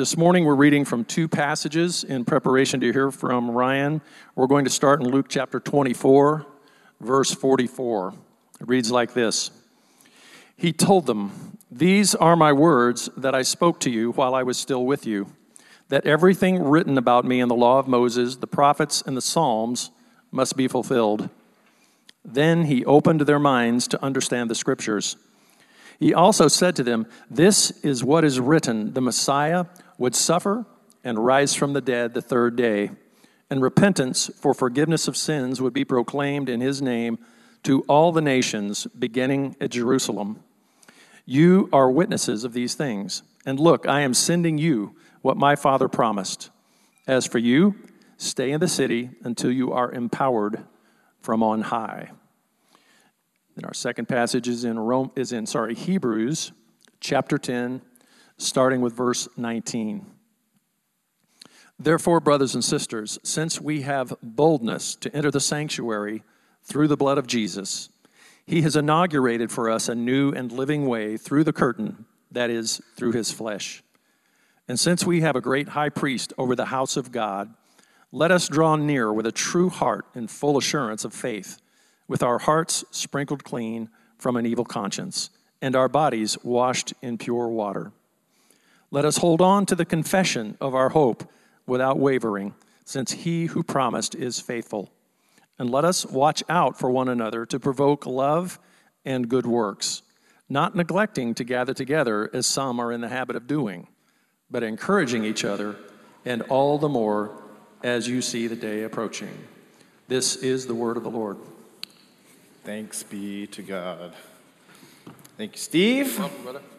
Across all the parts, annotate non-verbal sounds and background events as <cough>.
This morning we're reading from two passages in preparation to hear from Ryan. We're going to start in Luke chapter 24, verse 44. It reads like this He told them, These are my words that I spoke to you while I was still with you, that everything written about me in the law of Moses, the prophets, and the Psalms must be fulfilled. Then he opened their minds to understand the scriptures. He also said to them, This is what is written the Messiah would suffer and rise from the dead the third day, and repentance for forgiveness of sins would be proclaimed in his name to all the nations, beginning at Jerusalem. You are witnesses of these things. And look, I am sending you what my Father promised. As for you, stay in the city until you are empowered from on high. Then our second passage is in Rome is in sorry Hebrews chapter 10 starting with verse 19. Therefore brothers and sisters since we have boldness to enter the sanctuary through the blood of Jesus he has inaugurated for us a new and living way through the curtain that is through his flesh. And since we have a great high priest over the house of God let us draw near with a true heart and full assurance of faith with our hearts sprinkled clean from an evil conscience, and our bodies washed in pure water. Let us hold on to the confession of our hope without wavering, since he who promised is faithful. And let us watch out for one another to provoke love and good works, not neglecting to gather together as some are in the habit of doing, but encouraging each other, and all the more as you see the day approaching. This is the word of the Lord. Thanks be to God. Thank you, Steve.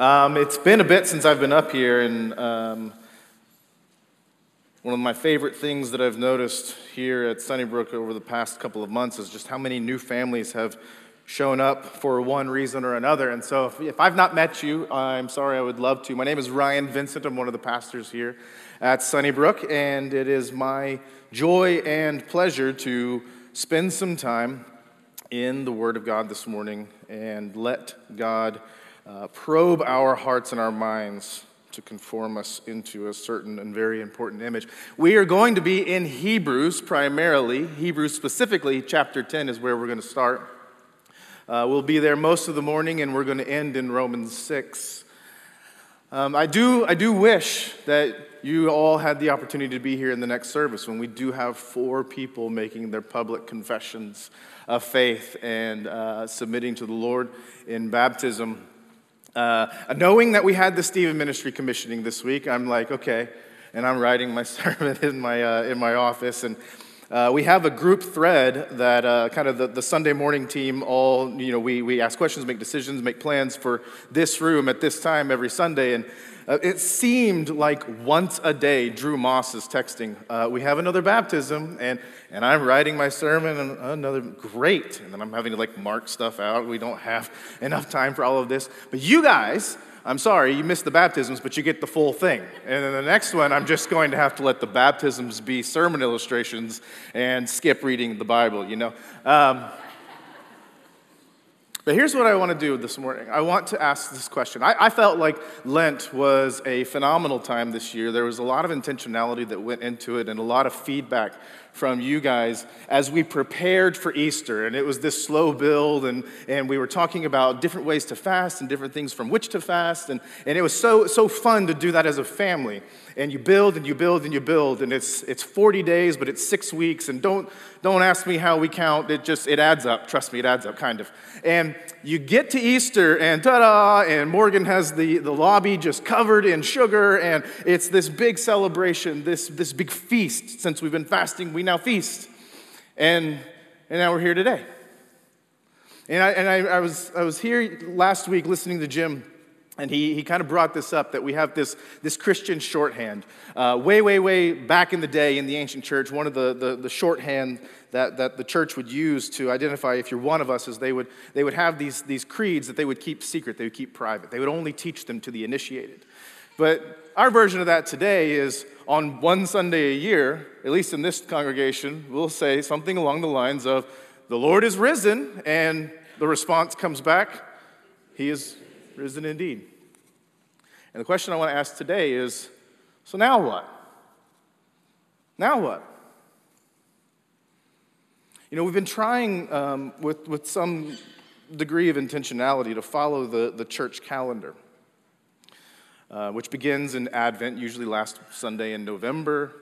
Um, it's been a bit since I've been up here, and um, one of my favorite things that I've noticed here at Sunnybrook over the past couple of months is just how many new families have shown up for one reason or another. And so, if, if I've not met you, I'm sorry, I would love to. My name is Ryan Vincent, I'm one of the pastors here at Sunnybrook, and it is my joy and pleasure to spend some time in the Word of God this morning and let God uh, probe our hearts and our minds to conform us into a certain and very important image. We are going to be in Hebrews primarily. Hebrews specifically, chapter 10 is where we're going to start. Uh, we'll be there most of the morning and we're going to end in Romans 6. Um, I, do, I do wish that you all had the opportunity to be here in the next service when we do have four people making their public confessions of faith and uh, submitting to the Lord in baptism. Uh, knowing that we had the Stephen Ministry commissioning this week, I'm like, okay, and I'm writing my <laughs> sermon in my, uh, in my office. And uh, we have a group thread that uh, kind of the, the, Sunday morning team all, you know, we, we ask questions, make decisions, make plans for this room at this time every Sunday. And uh, it seemed like once a day, Drew Moss is texting, uh, We have another baptism, and, and I'm writing my sermon, and another, great. And then I'm having to like mark stuff out. We don't have <laughs> enough time for all of this. But you guys, I'm sorry, you missed the baptisms, but you get the full thing. And then the next one, I'm just going to have to let the baptisms be sermon illustrations and skip reading the Bible, you know? Um, but here's what I want to do this morning. I want to ask this question. I, I, felt like Lent was a phenomenal time this year. There was a lot of intentionality that went into it and a lot of feedback from you guys as we prepared for Easter. And it was this slow build, and, and we were talking about different ways to fast and different things from which to fast. And, and it was so, so fun to do that as a family. And you build and you build and you build, and it's, it's 40 days, but it's six weeks. And don't, don't ask me how we count, it just it adds up. Trust me, it adds up, kind of. And you get to Easter, and ta da, and Morgan has the, the lobby just covered in sugar, and it's this big celebration, this, this big feast. Since we've been fasting, we now feast. And, and now we're here today. And, I, and I, I, was, I was here last week listening to Jim, and he, he kind of brought this up that we have this, this Christian shorthand. Uh, way, way, way back in the day in the ancient church, one of the, the, the shorthand that, that the church would use to identify if you're one of us is they would, they would have these, these creeds that they would keep secret, they would keep private. They would only teach them to the initiated. But our version of that today is on one Sunday a year, at least in this congregation, we'll say something along the lines of, The Lord is risen, and the response comes back, He is risen indeed. And the question I want to ask today is so now what? Now what? You know, we've been trying um, with, with some degree of intentionality to follow the, the church calendar, uh, which begins in Advent, usually last Sunday in November,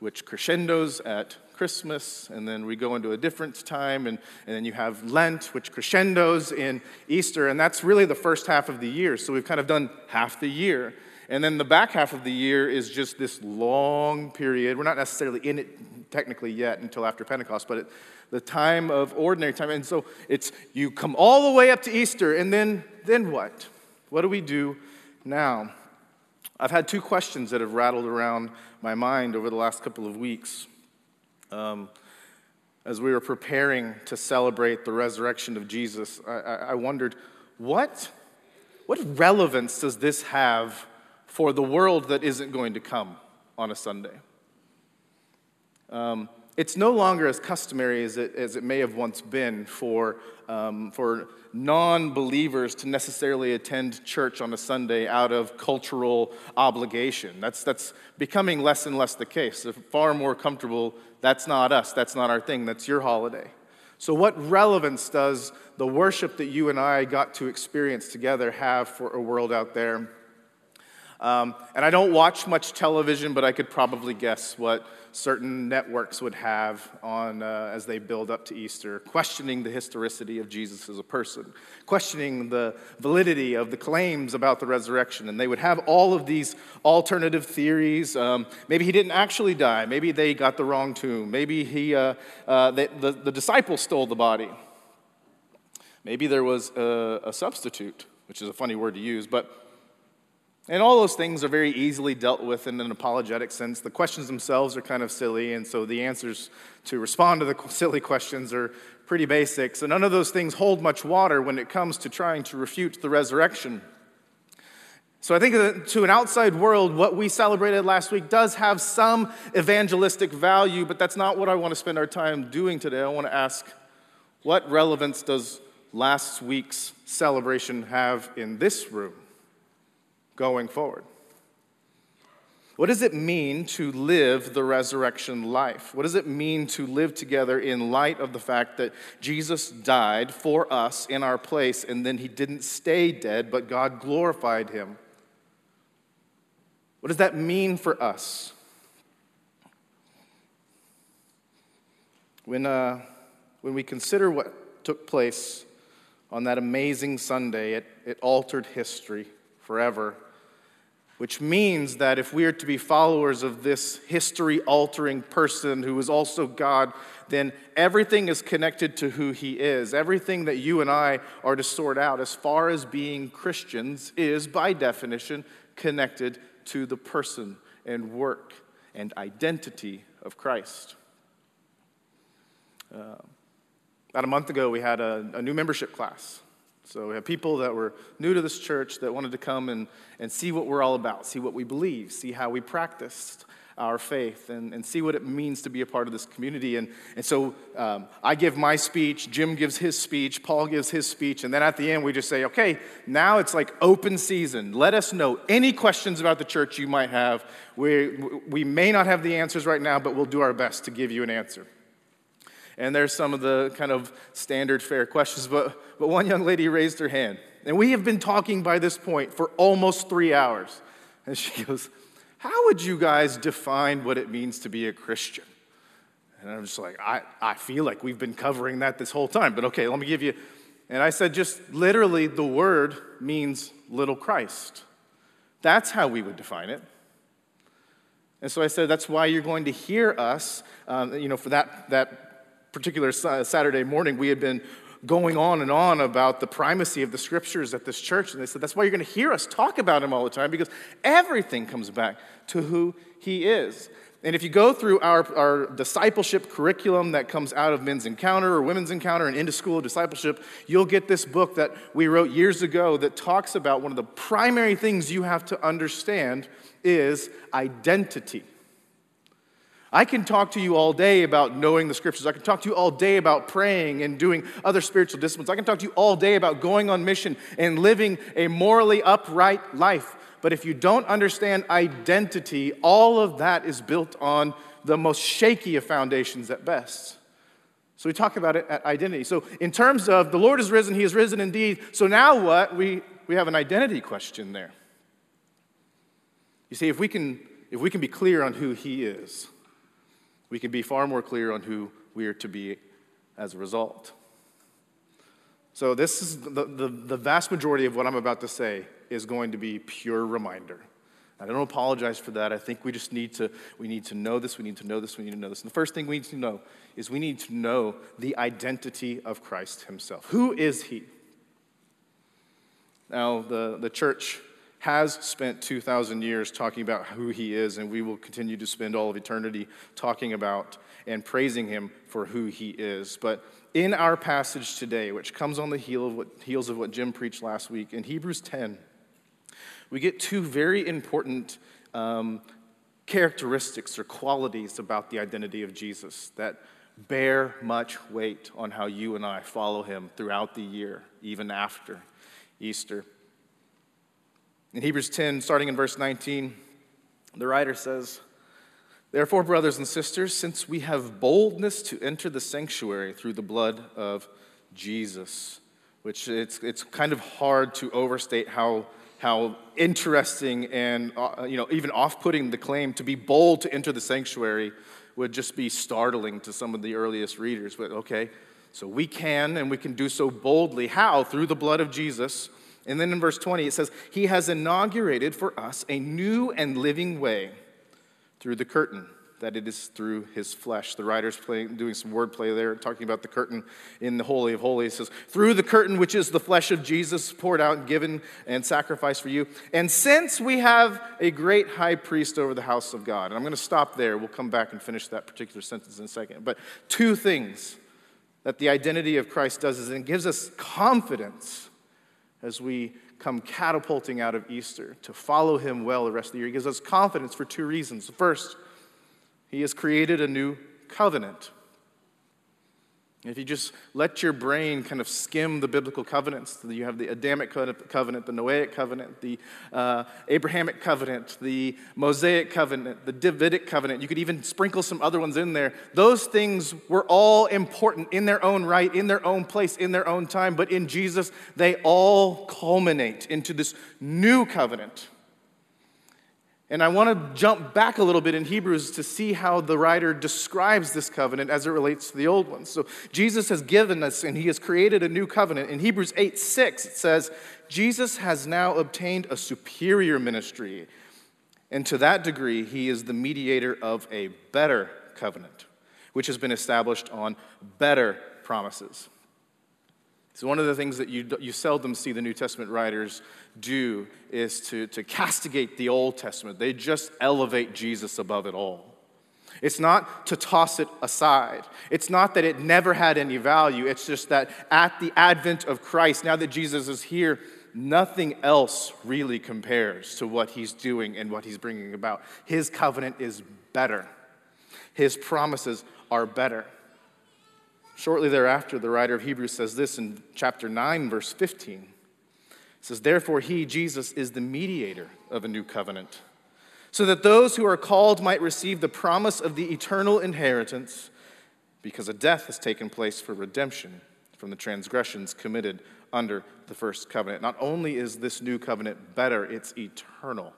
which crescendos at Christmas, and then we go into a different time, and, and then you have Lent, which crescendos in Easter, and that's really the first half of the year. So we've kind of done half the year. And then the back half of the year is just this long period. We're not necessarily in it technically yet until after Pentecost, but it, the time of ordinary time. And so it's you come all the way up to Easter, and then then what? What do we do now? I've had two questions that have rattled around my mind over the last couple of weeks. Um, as we were preparing to celebrate the resurrection of Jesus, I, I wondered what, what relevance does this have for the world that isn't going to come on a Sunday? Um, it's no longer as customary as it, as it may have once been for, um, for non believers to necessarily attend church on a Sunday out of cultural obligation. That's, that's becoming less and less the case. They're far more comfortable. That's not us, that's not our thing, that's your holiday. So, what relevance does the worship that you and I got to experience together have for a world out there? Um, and I don't watch much television, but I could probably guess what certain networks would have on uh, as they build up to Easter, questioning the historicity of Jesus as a person, questioning the validity of the claims about the resurrection. And they would have all of these alternative theories. Um, maybe he didn't actually die. Maybe they got the wrong tomb. Maybe he, uh, uh, they, the, the disciples stole the body. Maybe there was a, a substitute, which is a funny word to use, but and all those things are very easily dealt with in an apologetic sense. The questions themselves are kind of silly, and so the answers to respond to the <laughs> silly questions are pretty basic. So none of those things hold much water when it comes to trying to refute the resurrection. So I think to an outside world, what we celebrated last week does have some evangelistic value, but that's not what I want to spend our time doing today. I want to ask, what relevance does last week's celebration have in this room? Going forward. What does it mean to live the resurrection life? What does it mean to live together in light of the fact that Jesus died for us in our place and then he didn't stay dead, but God glorified him? What does that mean for us? When, uh, when we consider what took place on that amazing Sunday, it, it altered history forever. Which means that if we are to be followers of this history altering person who is also God, then everything is connected to who he is. Everything that you and I are to sort out as far as being Christians is, by definition, connected to the person and work and identity of Christ. Uh, about a month ago, we had a, a new membership class. So we have people that were new to this church that wanted to come and, and see what we're all about, see what we believe, see how we practiced our faith, and, and see what it means to be a part of this community. And, and so um, I give my speech, Jim gives his speech, Paul gives his speech, and then at the end we just say, okay, now it's like open season. Let us know any questions about the church you might have. We, we may not have the answers right now, but we'll do our best to give you an answer. And there's some of the kind of standard fare questions, but, but one young lady raised her hand. And we have been talking by this point for almost three hours. And she <laughs> goes, How would you guys define what it means to be a Christian? And I'm just like, I, I feel like we've been covering that this whole time, but okay, let me give you. And I said, just literally, the word means little Christ. That's how we would define it. And so I said, that's why you're going to hear us, um, you know, for that, that particular Saturday morning, we had been going on and on about the primacy of the scriptures at this church. And they said, that's why you're going to hear us talk about him all the time because everything comes back to who he is. And if you go through our, our discipleship curriculum that comes out of Men's Encounter or Women's Encounter and into School of Discipleship, you'll get this book that we wrote years ago that talks about one of the primary things you have to understand is identity. I can talk to you all day about knowing the scriptures. I can talk to you all day about praying and doing other spiritual disciplines. I can talk to you all day about going on mission and living a morally upright life. But if you don't understand identity, all of that is built on the most shaky of foundations at best. So we talk about it at identity. So, in terms of the Lord is risen, he is risen indeed. So now what? We, we have an identity question there. You see, if we, can, if we can be clear on who he is, we can be far more clear on who we are to be as a result. So, this is the, the, the vast majority of what I'm about to say is going to be pure reminder. I don't apologize for that. I think we just need to, we need to know this, we need to know this, we need to know this. And the first thing we need to know is we need to know the identity of Christ himself. Who is he? Now, the, the church has spent 2,000 years talking about who he is, and we will continue to spend all of eternity talking about and praising him for who he is. But in our passage today, which comes on the heel of what, heels of what Jim preached last week, in Hebrews 10, we get two very important um, characteristics or qualities about the identity of Jesus that bear much weight on how you and I follow him throughout the year, even after Easter. In Hebrews 10, starting in verse 19, the writer says, Therefore, brothers and sisters, since we have boldness to enter the sanctuary through the blood of Jesus, which it's, it's kind of hard to overstate how how interesting and uh, you know even off-putting the claim to be bold to enter the sanctuary would just be startling to some of the earliest readers. But okay so we can and we can do so boldly. How? Through the blood of jesus and then in verse 20 it says he has inaugurated for us a new and living way through the curtain that it is through his flesh. The writer's playing, doing some wordplay there, talking about the curtain in the Holy of Holies. It says, through the curtain, which is the flesh of Jesus poured out and given and sacrificed for you. And since we have a great high priest over the house of God, and I'm going to stop there. We'll come back and finish that particular sentence in a second. But two things that the identity of Christ does is it gives us confidence as we come catapulting out of Easter to follow him well the rest of the year. He gives us confidence for two reasons. First, he has created a new covenant. If you just let your brain kind of skim the biblical covenants, you have the Adamic covenant, the Noahic covenant, the uh, Abrahamic covenant, the Mosaic covenant, the Davidic covenant. You could even sprinkle some other ones in there. Those things were all important in their own right, in their own place, in their own time. But in Jesus, they all culminate into this new covenant and I want to jump back a little bit in Hebrews to see how the writer describes this covenant as it relates to the old one. So Jesus has given us and he has created a new covenant. In Hebrews 8 6, it says, Jesus has now obtained a superior ministry. And to that degree, he is the mediator of a better covenant, which has been established on better promises. So, one of the things that you, you seldom see the New Testament writers do is to, to castigate the Old Testament. They just elevate Jesus above it all. It's not to toss it aside. It's not that it never had any value. It's just that at the advent of Christ, now that Jesus is here, nothing else really compares to what he's doing and what he's bringing about. His covenant is better, his promises are better. Shortly thereafter, the writer of Hebrews says this in chapter 9, verse 15. It says, Therefore, he, Jesus, is the mediator of a new covenant, so that those who are called might receive the promise of the eternal inheritance, because a death has taken place for redemption from the transgressions committed under the first covenant. Not only is this new covenant better, it's eternal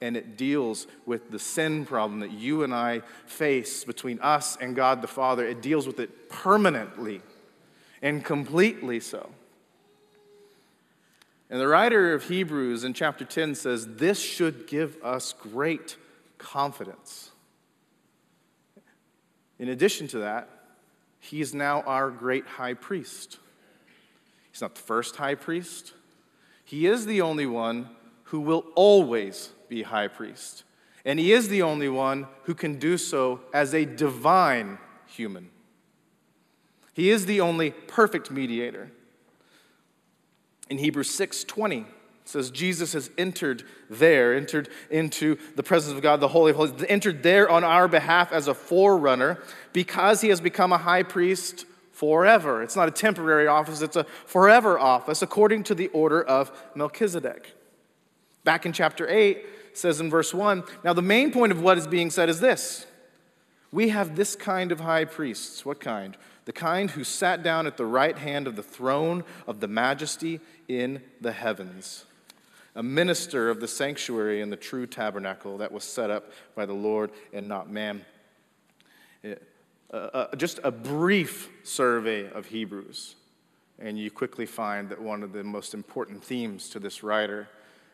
and it deals with the sin problem that you and I face between us and God the Father. It deals with it permanently and completely so. And the writer of Hebrews in chapter 10 says, This should give us great confidence. In addition to that, he is now our great high priest. He's not the first high priest, he is the only one who will always be high priest. And he is the only one who can do so as a divine human. He is the only perfect mediator. In Hebrews 6:20 says Jesus has entered there, entered into the presence of God, the Holy of Holies, entered there on our behalf as a forerunner because he has become a high priest forever. It's not a temporary office, it's a forever office according to the order of Melchizedek. Back in chapter 8, says in verse 1 Now, the main point of what is being said is this We have this kind of high priests. What kind? The kind who sat down at the right hand of the throne of the majesty in the heavens, a minister of the sanctuary and the true tabernacle that was set up by the Lord and not man. Uh, uh, just a brief survey of Hebrews, and you quickly find that one of the most important themes to this writer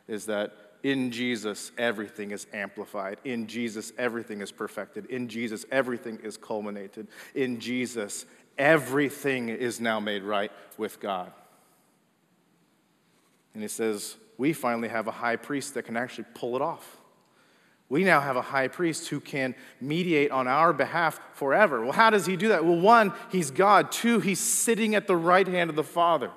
is that in Jesus, everything is amplified. In Jesus, everything is perfected. In Jesus, everything is culminated. In Jesus, everything is now made right with God. And he says, We finally have a high priest that can actually pull it off. We now have a high priest who can mediate on our behalf forever. Well, how does he do that? Well, one, he's God. Two, he's sitting at the right hand of the Father.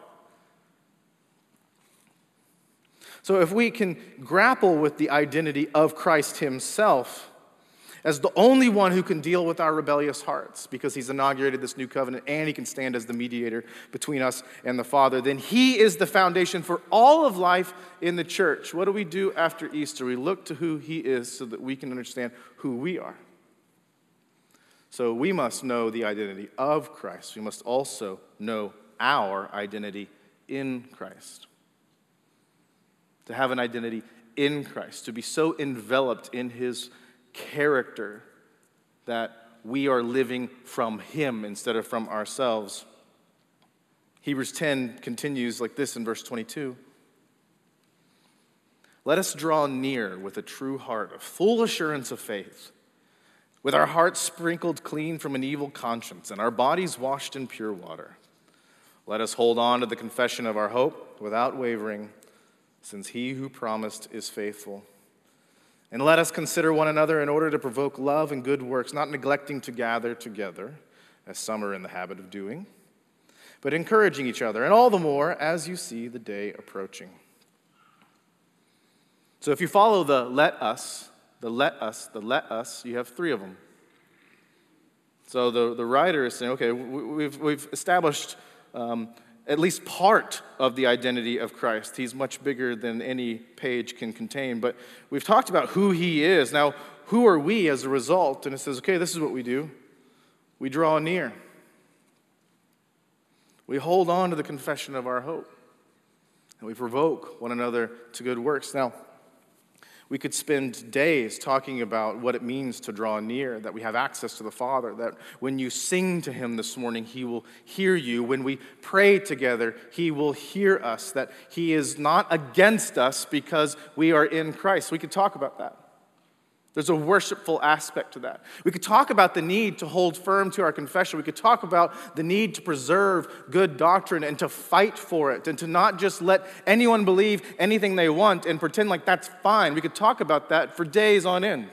So, if we can grapple with the identity of Christ himself, as the only one who can deal with our rebellious hearts because he's inaugurated this new covenant and he can stand as the mediator between us and the Father, then he is the foundation for all of life in the church. What do we do after Easter? We look to who he is so that we can understand who we are. So we must know the identity of Christ. We must also know our identity in Christ. To have an identity in Christ, to be so enveloped in his character that we are living from Him instead of from ourselves. Hebrews 10 continues like this in verse 22. Let us draw near with a true heart, a full assurance of faith, with our hearts sprinkled clean from an evil conscience and our bodies washed in pure water. Let us hold on to the confession of our hope without wavering, since he who promised is faithful. And let us consider one another in order to provoke love and good works, not neglecting to gather together, as some are in the habit of doing, but encouraging each other, and all the more as you see the day approaching. So if you follow the let us, the let us, the let us, you have three of them. So the, the writer is saying, okay, we've, we've established um, at least part of the identity of Christ. He's much bigger than any page can contain. But we've talked about who he is. Now, who are we as a result? And it says, okay, this is what we do we draw near, we hold on to the confession of our hope, and we provoke one another to good works. Now, we could spend days talking about what it means to draw near, that we have access to the Father, that when you sing to Him this morning, He will hear you. When we pray together, He will hear us, that He is not against us because we are in Christ. We could talk about that. There's a worshipful aspect to that. We could talk about the need to hold firm to our confession. We could talk about the need to preserve good doctrine and to fight for it and to not just let anyone believe anything they want and pretend like that's fine. We could talk about that for days on end.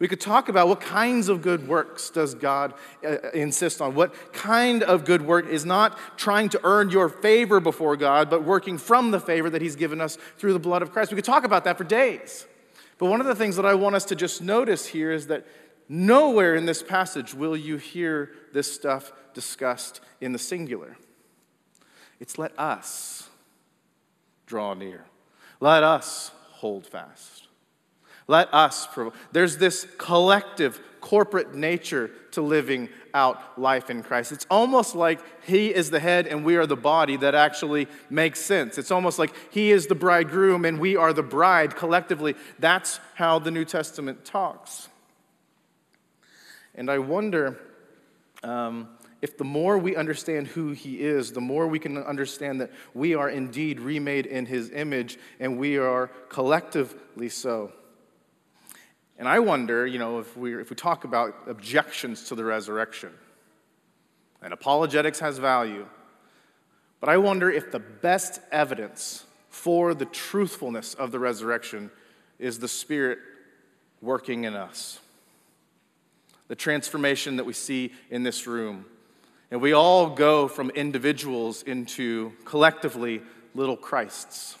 We could talk about what kinds of good works does God uh, insist on? What kind of good work is not trying to earn your favor before God, but working from the favor that He's given us through the blood of Christ? We could talk about that for days. But one of the things that I want us to just notice here is that nowhere in this passage will you hear this stuff discussed in the singular. It's let us draw near, let us hold fast. Let us, there's this collective, corporate nature to living out life in Christ. It's almost like He is the head and we are the body that actually makes sense. It's almost like He is the bridegroom and we are the bride collectively. That's how the New Testament talks. And I wonder um, if the more we understand who He is, the more we can understand that we are indeed remade in His image and we are collectively so. And I wonder, you know, if we, if we talk about objections to the resurrection, and apologetics has value, but I wonder if the best evidence for the truthfulness of the resurrection is the Spirit working in us. The transformation that we see in this room. And we all go from individuals into collectively little Christs.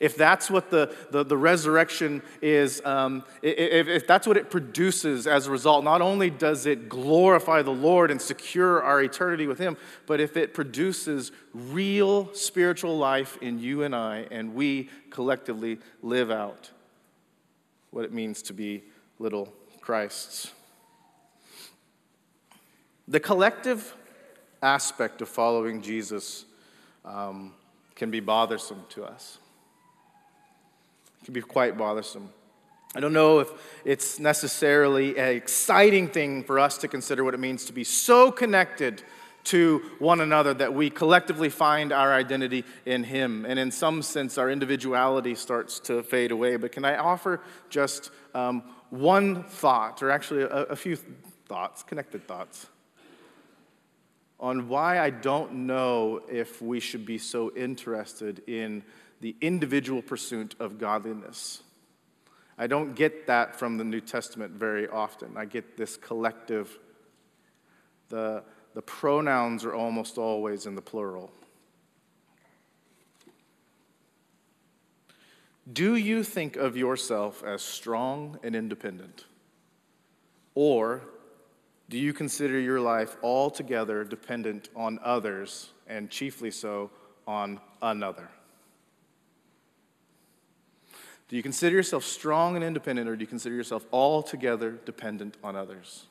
If that's what the, the, the resurrection is, um, if, if that's what it produces as a result, not only does it glorify the Lord and secure our eternity with Him, but if it produces real spiritual life in you and I, and we collectively live out what it means to be little Christs. The collective aspect of following Jesus um, can be bothersome to us. Can be quite bothersome. I don't know if it's necessarily an exciting thing for us to consider what it means to be so connected to one another that we collectively find our identity in Him. And in some sense, our individuality starts to fade away. But can I offer just um, one thought, or actually a, a few thoughts, connected thoughts, on why I don't know if we should be so interested in the individual pursuit of godliness. I don't get that from the New Testament very often. I get this collective, the, the pronouns are almost always in the plural. Do you think of yourself as strong and independent? Or do you consider your life altogether dependent on others and chiefly so on another? Do you consider yourself strong and independent, or do you consider yourself altogether dependent on others?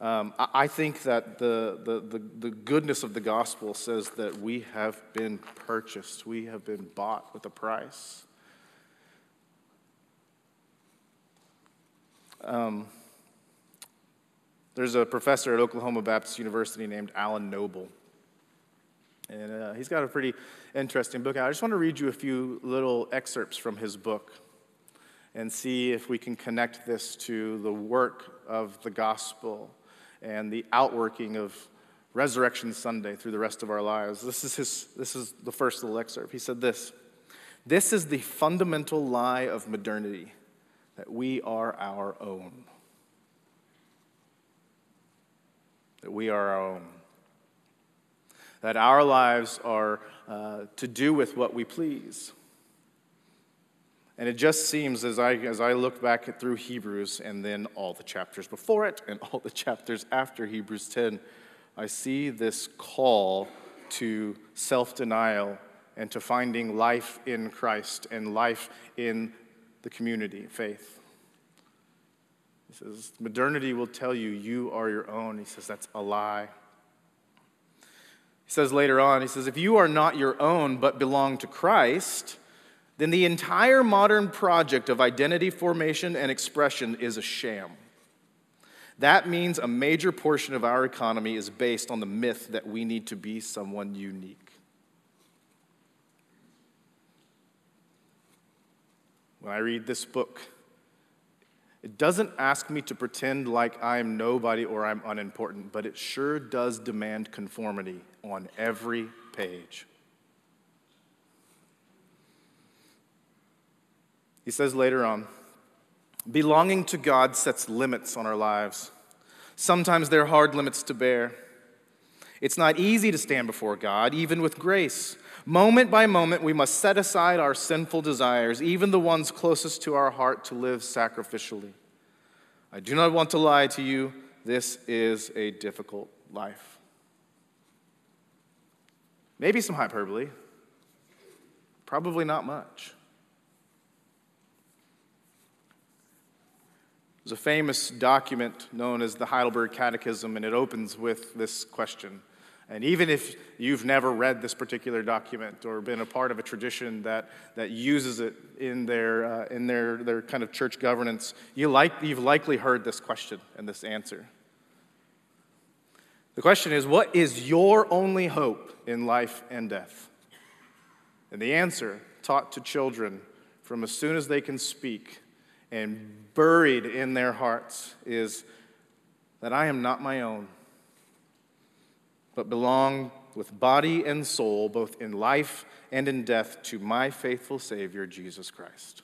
Um, I think that the, the, the, the, goodness of the gospel says that we have been purchased, we have been bought with a price. Um, there's a professor at Oklahoma Baptist University named Alan Noble. And uh, he's got a pretty interesting book. I just want to read you a few little excerpts from his book and see if we can connect this to the work of the gospel and the outworking of Resurrection Sunday through the rest of our lives. This is, his, this is the first little excerpt. He said this This is the fundamental lie of modernity that we are our own. That we are our own that our lives are uh, to do with what we please. And it just seems, as I, as I look back through Hebrews and then all the chapters before it and all the <laughs> chapters after Hebrews 10, I see this call to self denial and to finding life in Christ and life in the community, faith. He says, modernity will tell you you are your own. He says, that's a lie. Says later on, he says, if you are not your own but belong to Christ, then the entire modern project of identity formation and expression is a sham. That means a major portion of our economy is based on the myth that we need to be someone unique. When I read this book, it doesn't ask me to pretend like I'm nobody or I'm unimportant, but it sure does demand conformity on every page. He says later on belonging to God sets limits on our lives. Sometimes they're hard limits to bear. It's not easy to stand before God, even with grace. Moment by moment, we must set aside our sinful desires, even the ones closest to our heart, to live sacrificially. I do not want to lie to you. This is a difficult life. Maybe some hyperbole, probably not much. There's a famous document known as the Heidelberg Catechism, and it opens with this question and even if you've never read this particular document or been a part of a tradition that, that uses it in, their, uh, in their, their kind of church governance, you like, you've likely heard this question and this answer. The question is what is your only hope in life and death? And the answer, taught to children from as soon as they can speak and buried in their hearts, is that I am not my own but belong with body and soul, both in life and in death, to my faithful Savior, Jesus Christ.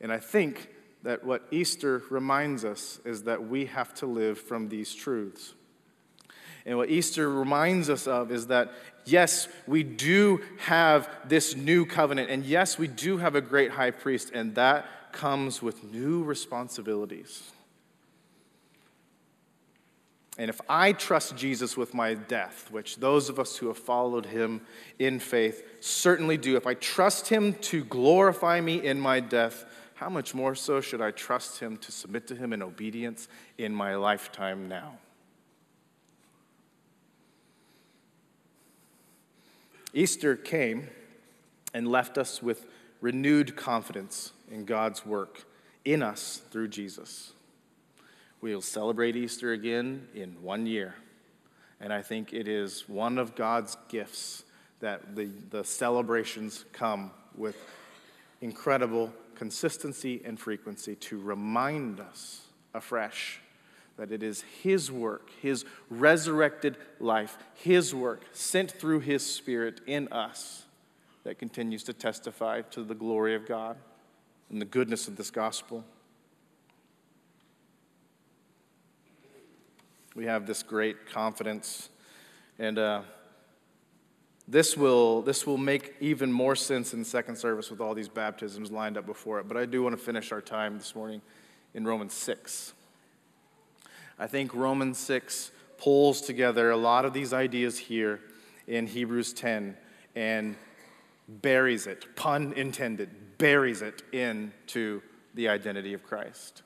And I think that what Easter reminds us is that we have to live from these truths. And what Easter reminds us of is that, yes, we do have this new covenant, and yes, we do have a great high priest, and that comes with new responsibilities. And if I trust Jesus with my death, which those of us who have followed him in faith certainly do, if I trust him to glorify me in my death, how much more so should I trust him to submit to him in obedience in my lifetime now? Easter came and left us with renewed confidence in God's work in us through Jesus. We'll celebrate Easter again in one year. And I think it is one of God's gifts that the, the celebrations come with incredible consistency and frequency to remind us afresh that it is His work, His resurrected life, His work sent through His Spirit in us that continues to testify to the glory of God and the goodness of this gospel. We have this great confidence. And uh, this, will, this will make even more sense in second service with all these baptisms lined up before it. But I do want to finish our time this morning in Romans 6. I think Romans 6 pulls together a lot of these ideas here in Hebrews 10 and buries it, pun intended, buries it into the identity of Christ.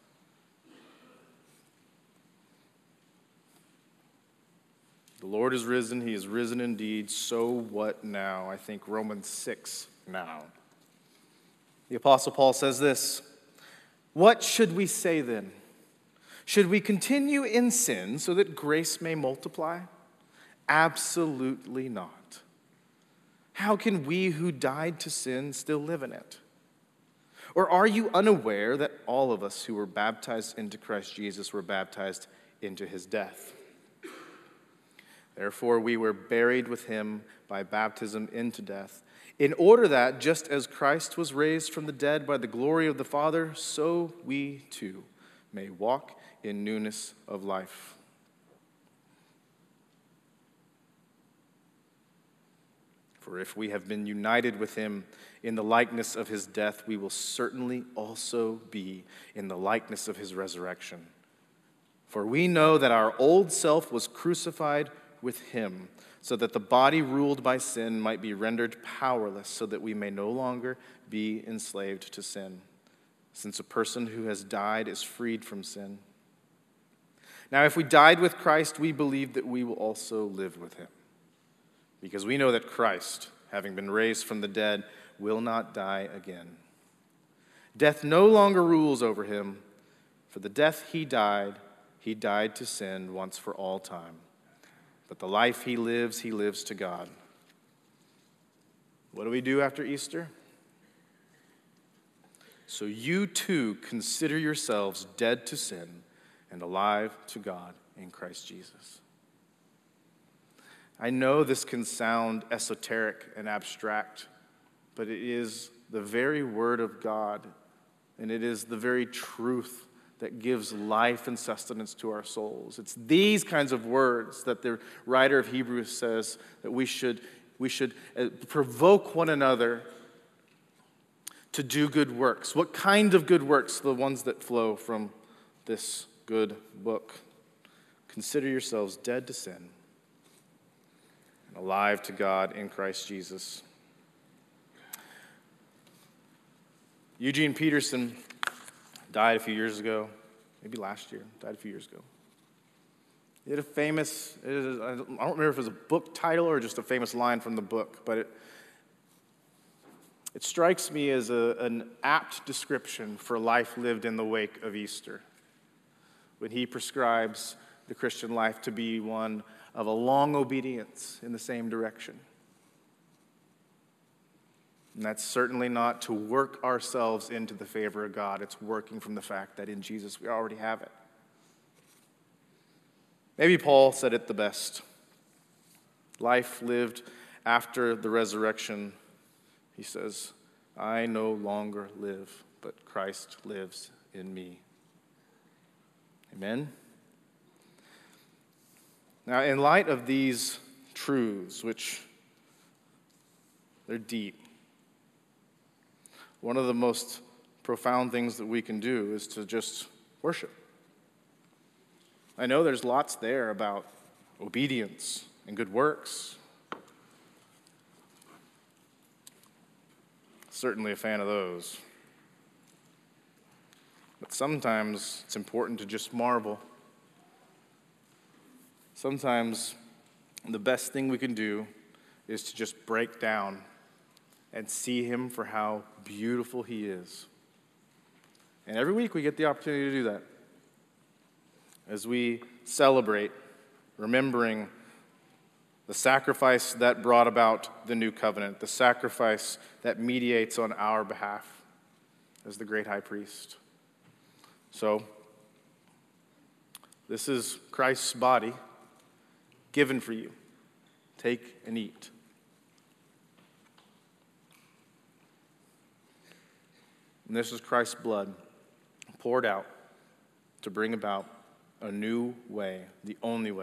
The Lord is risen. He is risen indeed. So what now? I think Romans 6 now. The Apostle Paul says this What should we say then? Should we continue in sin so that grace may multiply? Absolutely not. How can we who died to sin still live in it? Or are you unaware that all of us who were baptized into Christ Jesus were baptized into his death? Therefore, we were buried with him by baptism into death, in order that, just as Christ was raised from the dead by the glory of the Father, so we too may walk in newness of life. For if we have been united with him in the likeness of his death, we will certainly also be in the likeness of his resurrection. For we know that our old self was crucified with him, so that the body ruled by sin might be rendered powerless, so that we may no longer be enslaved to sin, since a person who has died is freed from sin. Now, if we died with Christ, we believe that we will also live with him, because we know that Christ, having been raised from the dead, will not die again. Death no longer rules over him, for the death he died, he died to sin once for all time but the life he lives, he lives to God. What do we do after Easter? So you too consider yourselves dead to sin and alive to God in Christ Jesus. I know this can sound esoteric and abstract, but it is the very word of God, and it is the very truth that gives life and sustenance to our souls. It's these kinds of words that the writer of Hebrews says that we should, we should uh, provoke one another to do good works. What kind of good works? The ones that flow from this good book. Consider yourselves dead to sin and alive to God in Christ Jesus. Eugene Peterson died a few years ago, maybe last year, died a few years ago. He had a famous, I don't remember if it was a book title or just a famous line from the book, but it, it strikes me as a, an apt description for life lived in the wake of Easter when he prescribes the Christian life to be one of a long obedience in the same direction. And that's certainly not to work ourselves into the favor of God. It's working from the fact that in Jesus we already have it. Maybe Paul said it the best life lived after the resurrection, he says, I no longer live, but Christ lives in me. Amen? Now, in light of these truths, which they're deep, one of the most profound things that we can do is to just worship. I know there's lots there about obedience and good works. Certainly a fan of those. But sometimes it's important to just marvel. Sometimes the best thing we can do is to just break down and see Him for how beautiful He is. And every week we get the opportunity to do that. As we celebrate, remembering the sacrifice that brought about the new covenant, the sacrifice that mediates on our behalf as the great high priest. So, this is Christ's body given for you. Take and eat. And this is Christ's blood poured out to bring about a new way, the only way.